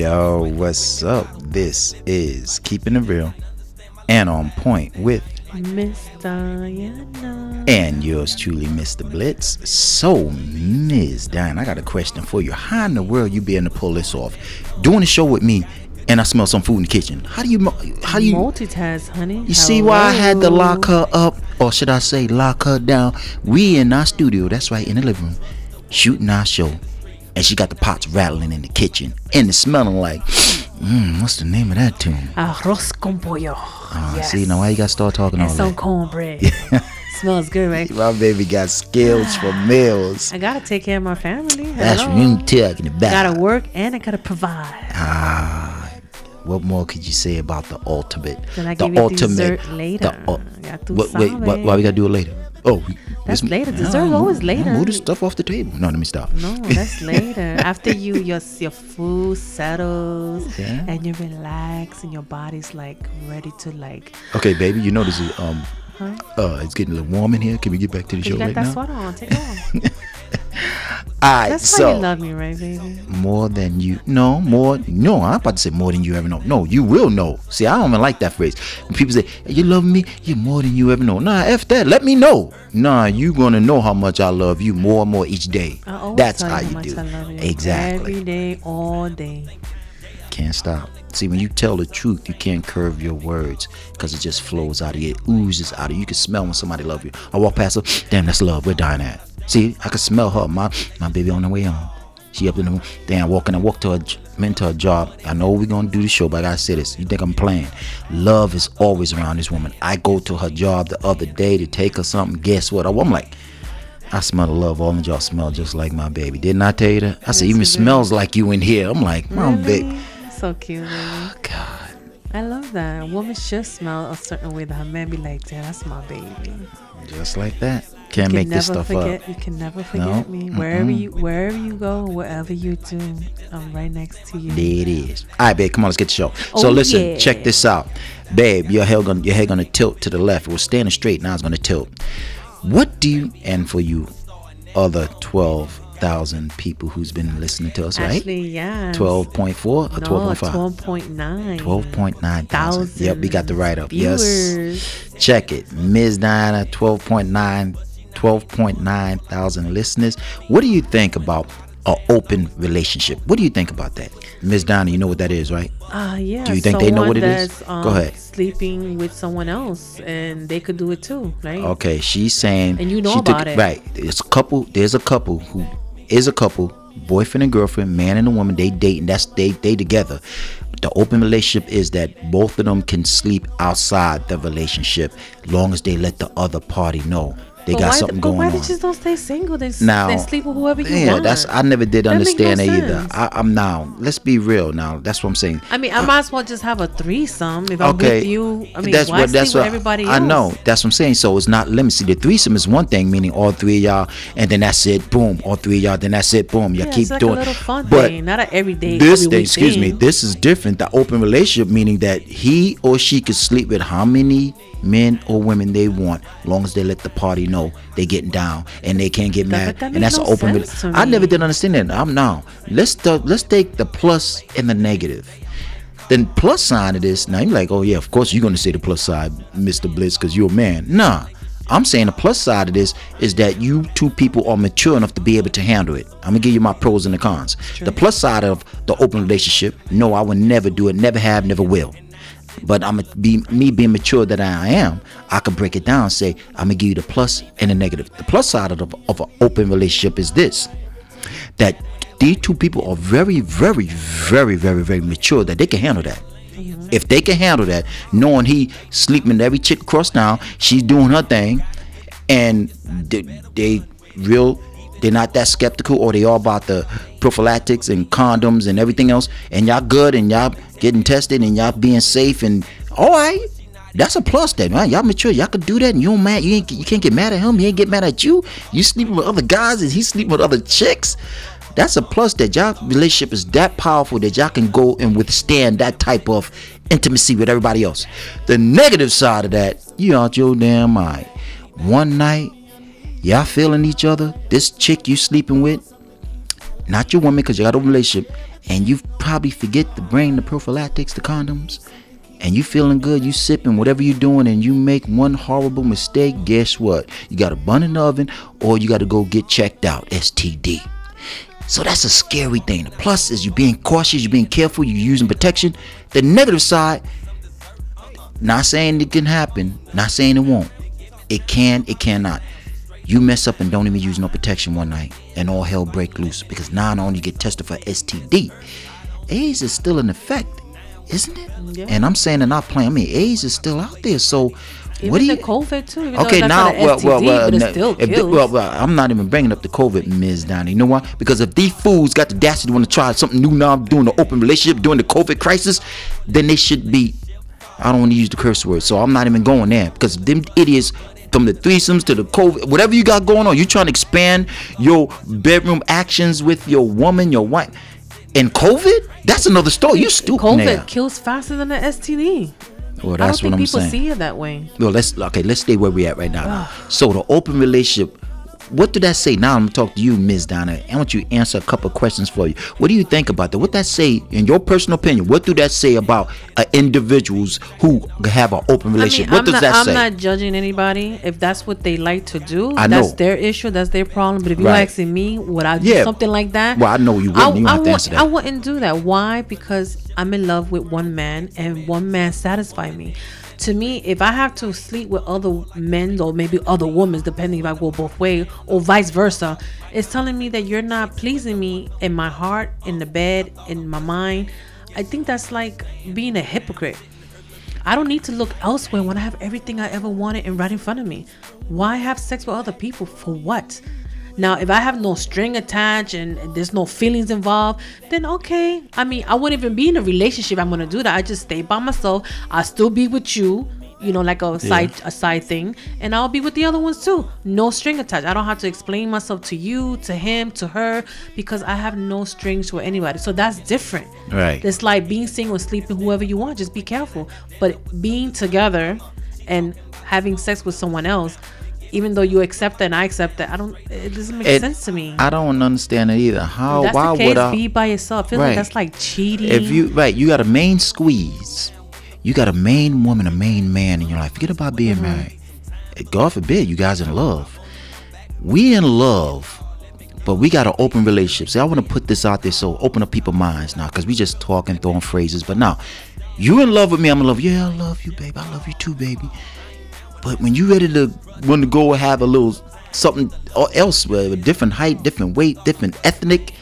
Yo, what's up? This is Keeping It Real and On Point with Miss Diana. and yours truly, Mr. Blitz. So, Ms. Diana, I got a question for you. How in the world you be able to pull this off? Doing a show with me and I smell some food in the kitchen. How do you, how do you, Multitask, honey. you see why I had to lock her up, or should I say lock her down? We in our studio, that's right, in the living room, shooting our show. And she got the pots rattling in the kitchen. And it's smelling like, mm, what's the name of that tune? Arroz con pollo. Uh, yes. See, now why you got to start talking all some that? cornbread. Smells good, right? My baby got skills for meals. I gotta take care of my family. That's Hello. what you talking I about. gotta work and I gotta provide. Ah, what more could you say about the ultimate? Then I the give you ultimate. dessert later. The, I what, wait, what, why we gotta do it later? Oh, That's later. Dessert's always later. Move the stuff off the table. No, let me stop. No, that's later. After you your your food settles Yeah. and you relax and your body's like ready to like Okay, baby, you know this is um, uh, it's getting a little warm in here. Can we get back to the you show got right that now? sweater on. Take it off. All right, That's so why you love me, right, baby? more than you no more no i'm about to say more than you ever know. No you will know. See i don't even like that phrase. When people say you love me? You're more than you ever know. Nah f that. Let me know. Nah you gonna know how much i love you more and more each day. I that's how you how do I you. exactly. Every day, all day. can't stop. See when you tell the truth you can't curve your words because it just flows out of you it oozes out of you. You can smell when somebody love you. I walk past them, damn that's love. We're dying at see i can smell her my my baby on the way home she up in the room damn walking i walk to her j- into her job i know we're gonna do the show but i gotta say this you think i'm playing love is always around this woman i go to her job the other day to take her something guess what i'm like I smell the love. All of y'all smell just like my baby. Didn't I tell you that? I said, even smells like you in here. I'm like, my baby. Really? So cute, baby. Oh, God. I love that. A woman should smell a certain way that her man be like, "Damn, that's my baby." Just like that. Can't make this never stuff forget. up. You can never forget me. Wherever you, wherever you go, whatever you do, I'm right next to you. There it is. All right, babe. Come on, let's get the show. so Oh, listen, yeah. check this out, babe. Your head gonna your head gonna tilt to the left. It was standing straight. Now it's gonna tilt. What do you and for you, other twelve thousand people who's been listening to us, right? Actually, yeah. Twelve point four or No, twelve point five. twelve point nine. 12.9 thousand. Yep, we got the right up. Yes. Check it. Ms. Diana, 12.9, 12.9 thousand listeners. What do you think about an open relationship? What do you think about that? Ms. Donna? you know what that is, right? Uh, yeah. Do you think they know what it is? Um, Go ahead. Sleeping with someone else, and they could do it too, right? Okay, she's saying And you know she about it. Right. It's a couple, there's a couple who is a couple, boyfriend and girlfriend, man and a woman, they dating. That's they they together. The open relationship is that both of them can sleep outside the relationship long as they let the other party know they But got why, something but going why on. they just don't stay single? Then, now sleep with whoever you yeah, want. that's I never did That understand no that either. I, I'm now. Let's be real. Now that's what I'm saying. I mean, I might as well just have a threesome if I'm with you. I mean, that's why what that's what everybody else? I know. That's what I'm saying. So it's not limited. See, the threesome is one thing, meaning all three of y'all, and then that's it. Boom, all three of y'all. Then that's it. Boom. You Yeah, keep it's like doing. a little fun but thing, not an everyday. this every thing, excuse me, this is different. The open relationship meaning that he or she could sleep with how many men or women they want, long as they let the party know they getting down and they can't get mad. but that and that's no an open. I never did understand that. I'm now. Let's the, let's take the plus and the negative. Then plus side of this. Now you're like, oh yeah, of course you're gonna say the plus side, Mr. Blitz, because you're a man. Nah. I'm saying the plus side of this is that you two people are mature enough to be able to handle it. I'm gonna give you my pros and the cons. The plus side of the open relationship, no, I would never do it, never have, never will. But I'm gonna be me being mature that I am. I could break it down. and Say I'm gonna give you the plus and the negative. The plus side of the, of an open relationship is this: that these two people are very, very, very, very, very mature that they can handle that. Mm-hmm. If they can handle that, knowing he sleeping with every chick across town, she's doing her thing, and they, they real, they're not that skeptical, or they all about the prophylactics and condoms and everything else, and y'all good and y'all getting tested and y'all being safe and all right. That's a plus then, right? Y'all mature. Y'all could do that, and you don't mad. You ain't. You can't get mad at him. He ain't get mad at you. You sleeping with other guys, and he sleeping with other chicks. That's a plus that y'all relationship is that powerful that y'all can go and withstand that type of intimacy with everybody else. The negative side of that, you out your damn mind. One night, y'all feeling each other. This chick you sleeping with, not your woman, because you got a relationship, and you probably forget to bring the prophylactics, the condoms, and you feeling good, you sipping whatever you're doing, and you make one horrible mistake, guess what? You got a bun in the oven, or you got to go get checked out, STD. So that's a scary thing. The plus is you being cautious, you're being careful, you're using protection. The negative side, not saying it can happen, not saying it won't. It can, it cannot. You mess up and don't even use no protection one night, and all hell break loose because now not only you get tested for STD, AIDS is still in effect, isn't it? Yeah. And I'm saying they're not playing. I mean, AIDS is still out there. So Even what do the you? COVID too. Okay, now, well, well, STD, well, but it no, still if the- well, well, I'm not even bringing up the COVID, Ms. Downey. You know why? Because if these fools got the to want to try something new now, doing the open relationship, during the COVID crisis, then they should be. I don't want to use the curse word, so I'm not even going there because them idiots. From the threesomes to the COVID, whatever you got going on, you trying to expand your bedroom actions with your woman, your wife, and COVID. That's another story. You stupid. COVID now. kills faster than the STD. Well, I don't that's think what I'm people saying. see it that way. Well, let's okay. Let's stay where we at right now. so the open relationship. What did that say? Now I'm gonna talk to you, Ms. Donna. I want you to answer a couple questions for you. What do you think about that? What that say in your personal opinion? What do that say about uh, individuals who have an open I mean, relationship? what I'm does not, that I'm say? not judging anybody. If that's what they like to do, I that's know. their issue. That's their problem. But if you're Right. asking me, would I do Yeah. something like that? Well, I know you wouldn't. I, You I have to answer that. I wouldn't do that. Why? Because I'm in love with one man, and one man satisfy me. To me, if I have to sleep with other men or maybe other women, depending if I go both way or vice versa, it's telling me that you're not pleasing me in my heart, in the bed, in my mind. I think that's like being a hypocrite. I don't need to look elsewhere when I have everything I ever wanted and right in front of me. Why have sex with other people? For what? Now, if I have no string attached and there's no feelings involved, then okay. I mean, I wouldn't even be in a relationship. I'm gonna do that. I just stay by myself. I'll still be with you, you know, like a side a side thing, and I'll be with the other ones too. No string attached. I don't have to explain myself to you, to him, to her, because I have no strings with anybody. So that's different. Right. It's like being single sleeping whoever you want. Just be careful. But being together and having sex with someone else, even though you accept it and I accept it, I don't. It doesn't make It- sense to me. I don't understand it either. How? That's why the case. would I? be by yourself. I feel Right. like that's like cheating. If you right, you got a main squeeze. You got a main woman, a main man in your life. Forget about being Mm-hmm. married. God forbid you guys in love. We in love, but we got an open relationship. See, I want to put this out there so open up people's minds now, because we just talking, throwing phrases. But now, you in love with me, I'm in love. Yeah, I love you, baby. I love you too, baby. But when you ready to want to go have a little something or else, with a different height, different weight, different ethnic,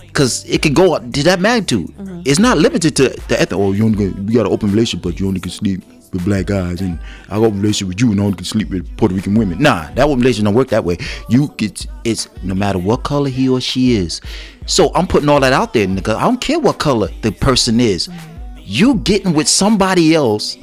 because it can go up to that magnitude. Mm-hmm. It's not limited to the ethnic. Oh, you only got, we got an open relationship, but you only can sleep with black guys, and I got a relationship with you, and I only can sleep with Puerto Rican women. Nah, that open relationship don't work that way. You get it's no matter what color he or she is. So I'm putting all that out there, nigga. I don't care what color the person is. You getting with somebody else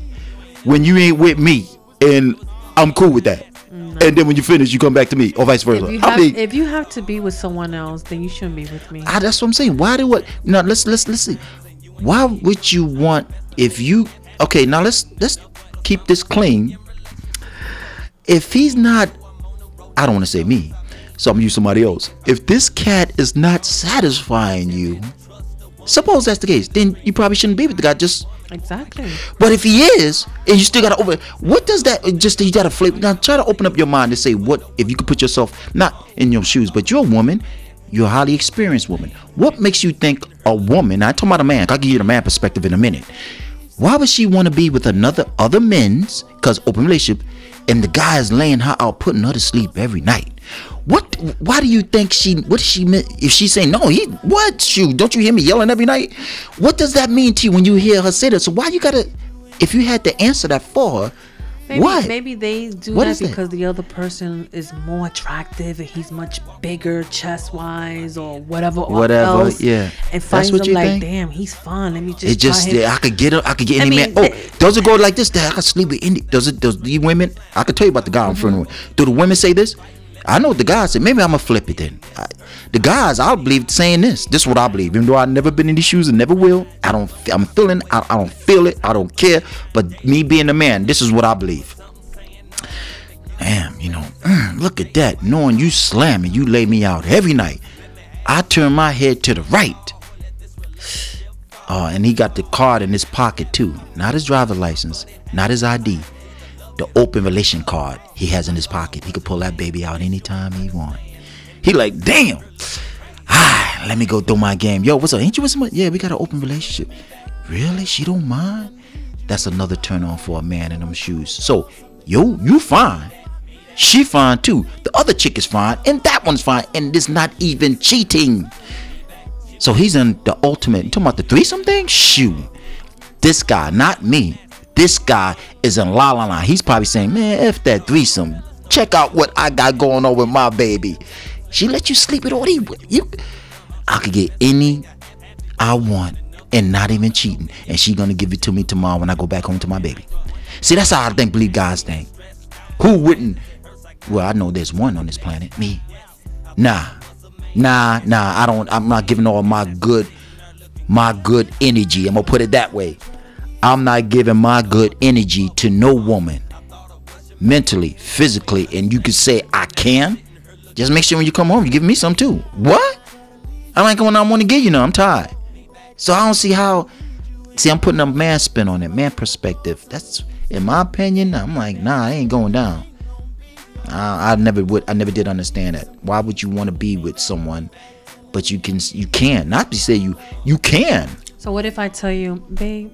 when you ain't with me, and I'm cool with that. Mm, and then when you finish, you come back to me, or vice versa. if you have, if you have to be with someone else, then you shouldn't be with me. I, that's what I'm saying. Why do what? Now let's let's let's see. Why would you want if you? Okay, now let's let's keep this clean. If he's not, I don't want to say me, so I'm gonna use somebody else. If this cat is not satisfying you, suppose that's the case, then you probably shouldn't be with the guy. Just exactly. but if he is, and you still gotta open, what does that? Just you gotta flip. Now try to open up your mind and say, what if you could put yourself not in your shoes, but you're a woman, you're a highly experienced woman. What makes you think a woman? I talking about a man. I'll give you the man perspective in a minute. Why would she want to be with another other men's? Cause open relationship, and the guy is laying her out, putting her to sleep every night. What? Why do you think she? What does she mean? If she's saying no, he what? You don't you hear me yelling every night? What does that mean to you when you hear her say that? So why you gotta? If you had to answer that for her, Maybe, what? Maybe they do What that is that? because the other person is more attractive and he's much bigger chest wise or whatever. Whatever, else, yeah. And That's what you like, think? damn, he's fun. Let me just. It just. I could get him. I could get I any mean, man. Oh, does it go like this? That I could sleep with any? Does it? Does the women? I could tell you about the guy I'm Mm-hmm. with. Do the women say this? I know what the guys say. Maybe I'm gonna flip it then. I, the guys, I believe saying this. This is what I believe. Even though I've never been in these shoes and never will. I don't. I'm feeling. I, I don't feel it. I don't care. But me being a man, this is what I believe. Damn, you know, look at that. Knowing you slam slamming, you lay me out every night. I turn my head to the right Uh, and he got the card in his pocket too. Not his driver license, not his ID. The open relation card he has in his pocket. He could pull that baby out anytime he want. He like, damn. Ah, let me go through my game. Yo, what's up? Ain't you with somebody? Yeah, we got an open relationship. Really? She don't mind? That's another turn on for a man in them shoes. So, yo, you fine. She fine too. The other chick is fine, and that one's fine, and it's not even cheating. So he's in the ultimate. You talking about the threesome thing? Shoot. This guy, not me. This guy is in la la la. He's probably saying, man, if that threesome. Check out what I got going on with my baby. She let you sleep with all these. You, I could get any I want and not even cheating, and she gonna give it to me tomorrow when I go back home to my baby. See, that's how I think believe guys think. Who wouldn't? Well, I know there's one on this planet. Me. Nah, nah, nah. I don't. I'm not giving all my good, my good energy. I'm gonna put it that way. I'm not giving my good energy to no woman, mentally, physically, and you can say I can. Just make sure when you come home, you give me some too. What? I like when I want to give you no. I'm tired. So I don't see how. See, I'm putting a man spin on it, man perspective. That's in my opinion. I'm like, nah, I ain't going down. I, I never would. I never did understand that. Why would you want to be with someone, but you can you can not to say you you can. So what if I tell you, babe,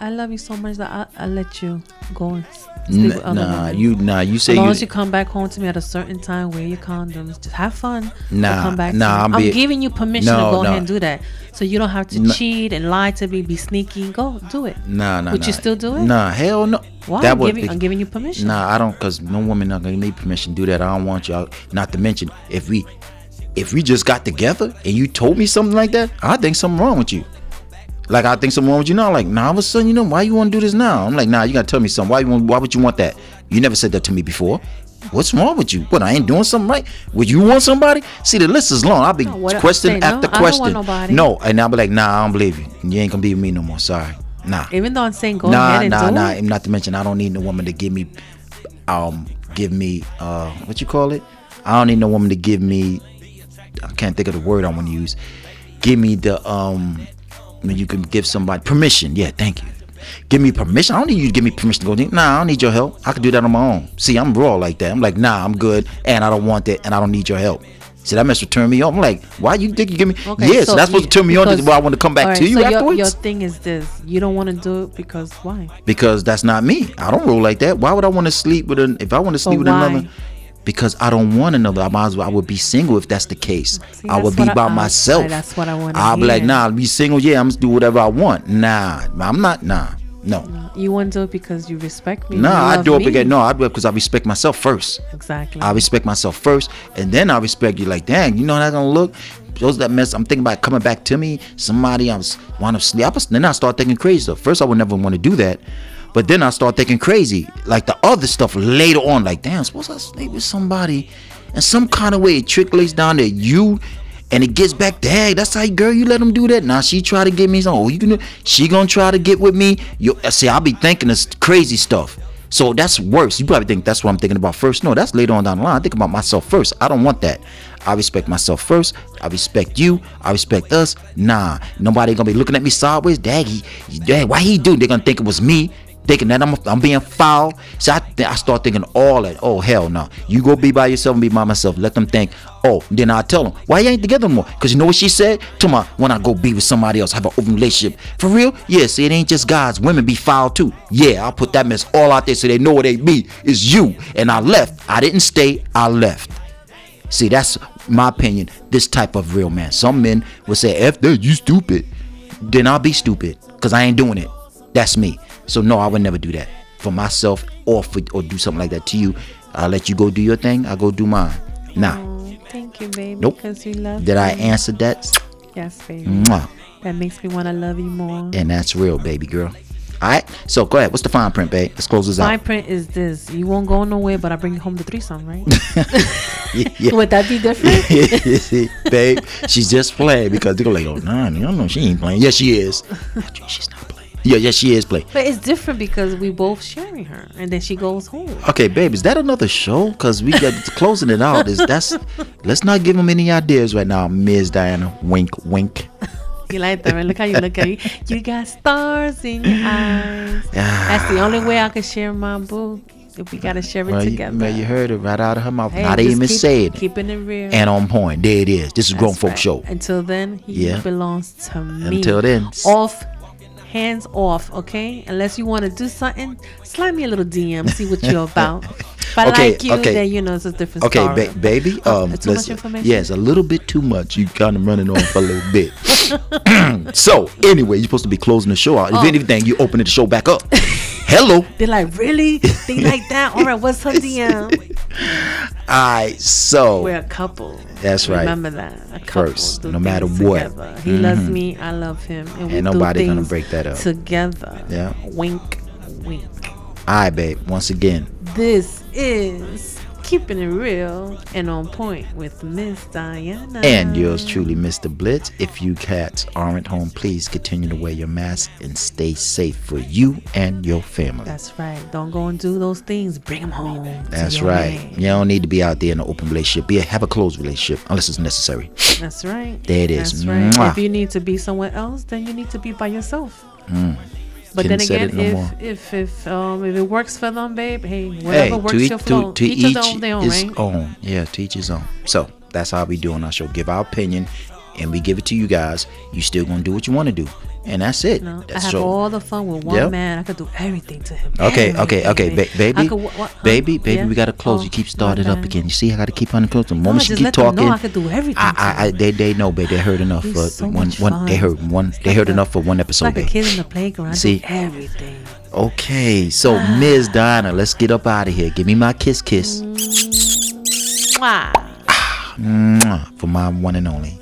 I love you so much that I I let you go and sleep with other nah, women. you nah. You say As long you. as you come back home to me at a certain time, wear your condoms, just have fun. Nah, come back. nah, to I'm me. I'm giving you permission No, to go no. ahead and do that, so you don't have to Nah. cheat and lie to me, be sneaky. Go do it. Nah, nah. Would nah. you still do it? Nah, hell no. Why? That I'm, would. giving, I'm giving you permission. Nah, I don't, cause no woman not gonna give me permission to do that. I don't want y'all. Not to mention, if we, if we just got together and you told me something like that, I think something wrong with you. Like I think something wrong with you now. Like, nah, all of a sudden, you know, why you want to do this now? I'm like, nah, you gotta tell me something. Why you want? Why would you want that? You never said that to me before. What's wrong with you? What I ain't doing something right? Would you want somebody? See, the list is long. I'll be No, question no, after don't question. No, and I'll be like, nah, I don't believe you. You ain't gonna be with me no more. Sorry. Nah Even though I'm saying go nah, ahead and nah, do nah. it. Not to mention, I don't need no woman to give me, um, give me, uh, what you call it? I don't need no woman to give me. I can't think of the word I want to use. Give me the um, when you can give somebody permission. Yeah, thank you. Give me permission. I don't need you to give me permission to go. Nah, I don't need your help. I can do that on my own. See, I'm raw like that. I'm like, nah, I'm good, and I don't want that, and I don't need your help. See, that must turn me off. I'm like, why you think you give me? Okay, yeah, so, that's supposed you- to turn me on. because- Why I want to come back Alright, to you so your, afterwards. your thing is this: you don't want to do it because why? because that's not me. I don't roll like that. Why would I want to sleep with an if I want to sleep with why? another? Because I don't want another. I might as well. I would be single if that's the case. See, I would be by I- myself. I- that's what I do. I'll be like, nah, I'll be single. Yeah, I'm just do whatever I want. Nah, I'm not. Nah, no, You want to do it because you respect me. nah. I do it me. because no, I do it because I respect myself first. Exactly. I respect myself first, and then I respect you. Like, dang, you know how that's gonna look. Those that mess. I'm thinking about coming back to me. Somebody I was want to sleep. I was, then I start thinking crazy stuff. First, I would never want to do that, but then I start thinking crazy, like the other stuff later on. Like, damn, suppose I sleep with somebody, and some kind of way it trickles down to you. And it gets back hey, that's how girl you let him do that. Now she try to get me. Oh, you gonna she gonna try to get with me? You uh, see, I'll be thinking this crazy stuff. So that's worse. You probably think that's what I'm thinking about first. No, that's later on down the line. I think about myself first. I don't want that. I respect myself first. I respect you. I respect us. Nah, nobody gonna be looking at me sideways. Dag, he, dag, why he do? They're gonna think it was me. Thinking that I'm, I'm being foul. So I, I start thinking all that. Oh hell no! You go be by yourself and be by myself. Let them think. Oh, then I tell them why you ain't together no more. Cause you know what she said to my when I go be with somebody else, have an open relationship. For real? Yeah. See, it ain't just guys. Women be foul too. Yeah, I'll put that mess all out there so they know what they be. It's you. And I left. I didn't stay. I left. See, that's my opinion. This type of real man. Some men will say, "F that, you stupid." Then I'll be stupid because I ain't doing it. That's me. So no, I would never do that for myself or for, or do something like that to you. I'll let you go do your thing. I go do mine. Oh, nah. Oh, thank you, baby. Nope. Because you love Did I answer that? Yes, baby. Mwah. That makes me want to love you more. And that's real, baby girl. All right. So go ahead. What's the fine print, babe? Let's close this My out. print is this: you won't go nowhere, but I bring you home the threesome, right? Yeah. Would that be different? babe, she's just playing because they're like, oh, nah, I don't know. She ain't playing. Yes, she is. She's not Yeah, yes, she is playing. But it's different because we both sharing her, and then she goes home. Okay, babe, is that another show? Cause we got closing it out. Is that's let's not give them any ideas right now, Ms. Diana. Wink, wink. You like that, right? Look how you look at you. You got stars in your eyes. That's the only way I can share my boo. If we gotta share it Well, you, together. well, you heard it right out of her mouth. Hey, Not even keep- said it. Keeping it real. And on point. There it is. This is Grown That's Folk right. Show. Until then, he Yeah. belongs to me. Until then. Off, hands off, okay? Unless you want to do something, slide me a little DM, see what you're about. If I Okay, like you, okay. then you know it's a different Okay, story. ba- baby. Oh, Um, too much information? Yes, a little bit too much. You kind of running on for a little bit. so anyway, you're supposed to be closing the show out. If Oh. anything, you opening the show back up. Hello. They're like, really? They like that? All right, what's her DM? Alright, so We're a couple. That's right. Remember that. A couple First, no matter what. Mm-hmm. He loves me, I love him. And Ain't nobody gonna break that up. Together. Yeah. Wink, wink. alright, babe. Once again, This is Keeping It Real and On Point with Miss Diana. and yours truly, Mr. Blitz. If you cats aren't home, please continue to wear your mask and stay safe for you and your family. That's right. Don't go and do those things. Bring them home. That's right. man. You don't need to be out there in an open relationship. Be a, have a closed relationship unless it's necessary. That's right. There it is. That's right. Mwah. If you need to be somewhere else, then you need to be by yourself. Hmm. But then again, no if, more. if if um if it works for them, babe, hey, whatever Hey, works to, your each, flow. to, to each, each their own, right? own. Yeah, to each his own. So that's how we do on our show. Give our opinion, and we give it to you guys. You still gonna do what you want to do, and that's it. No, I That's have so- all the fun with one Yep. man. I could do everything to him. Okay, okay, okay, ba- baby, could, what, huh? baby, baby. Yeah? We gotta close. Oh, you keep oh, starting up again. You see, I gotta keep on the close. The No, moment you keep talking, know I could do everything. I, I, I, they, they know, baby. They heard enough for so one, one. They heard one. It's They like heard a- enough for one episode, like a kid in the playground. See? everything. Okay, so Ms. Diana, let's get up out of here. Give me my kiss, kiss, Mwah. Ah, mwah, for my one and only.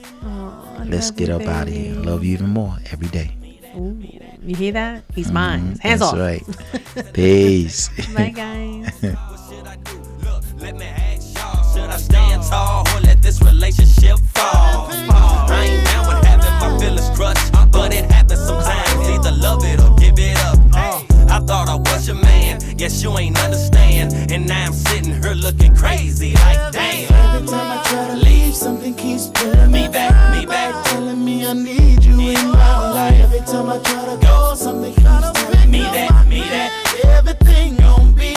I Let's get you, up out of here. Love you even more every day. Ooh, you hear that? He's mm-hmm. mine. Hands That's off. right. Peace. Bye, guys.